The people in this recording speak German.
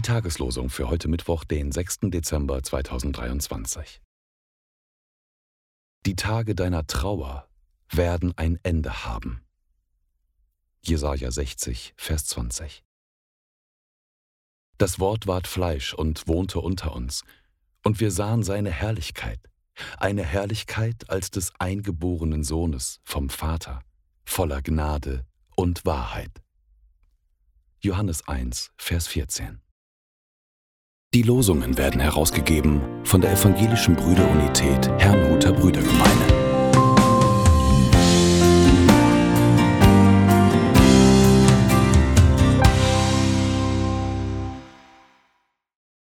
Tageslosung für heute Mittwoch, den 6. Dezember 2023. Die Tage deiner Trauer werden ein Ende haben. Jesaja 60, Vers 20. Das Wort ward Fleisch und wohnte unter uns, und wir sahen seine Herrlichkeit, eine Herrlichkeit als des eingeborenen Sohnes vom Vater, voller Gnade und Wahrheit. Johannes 1, Vers 14. Die Losungen werden herausgegeben von der Evangelischen Brüderunität Brüdergemeine.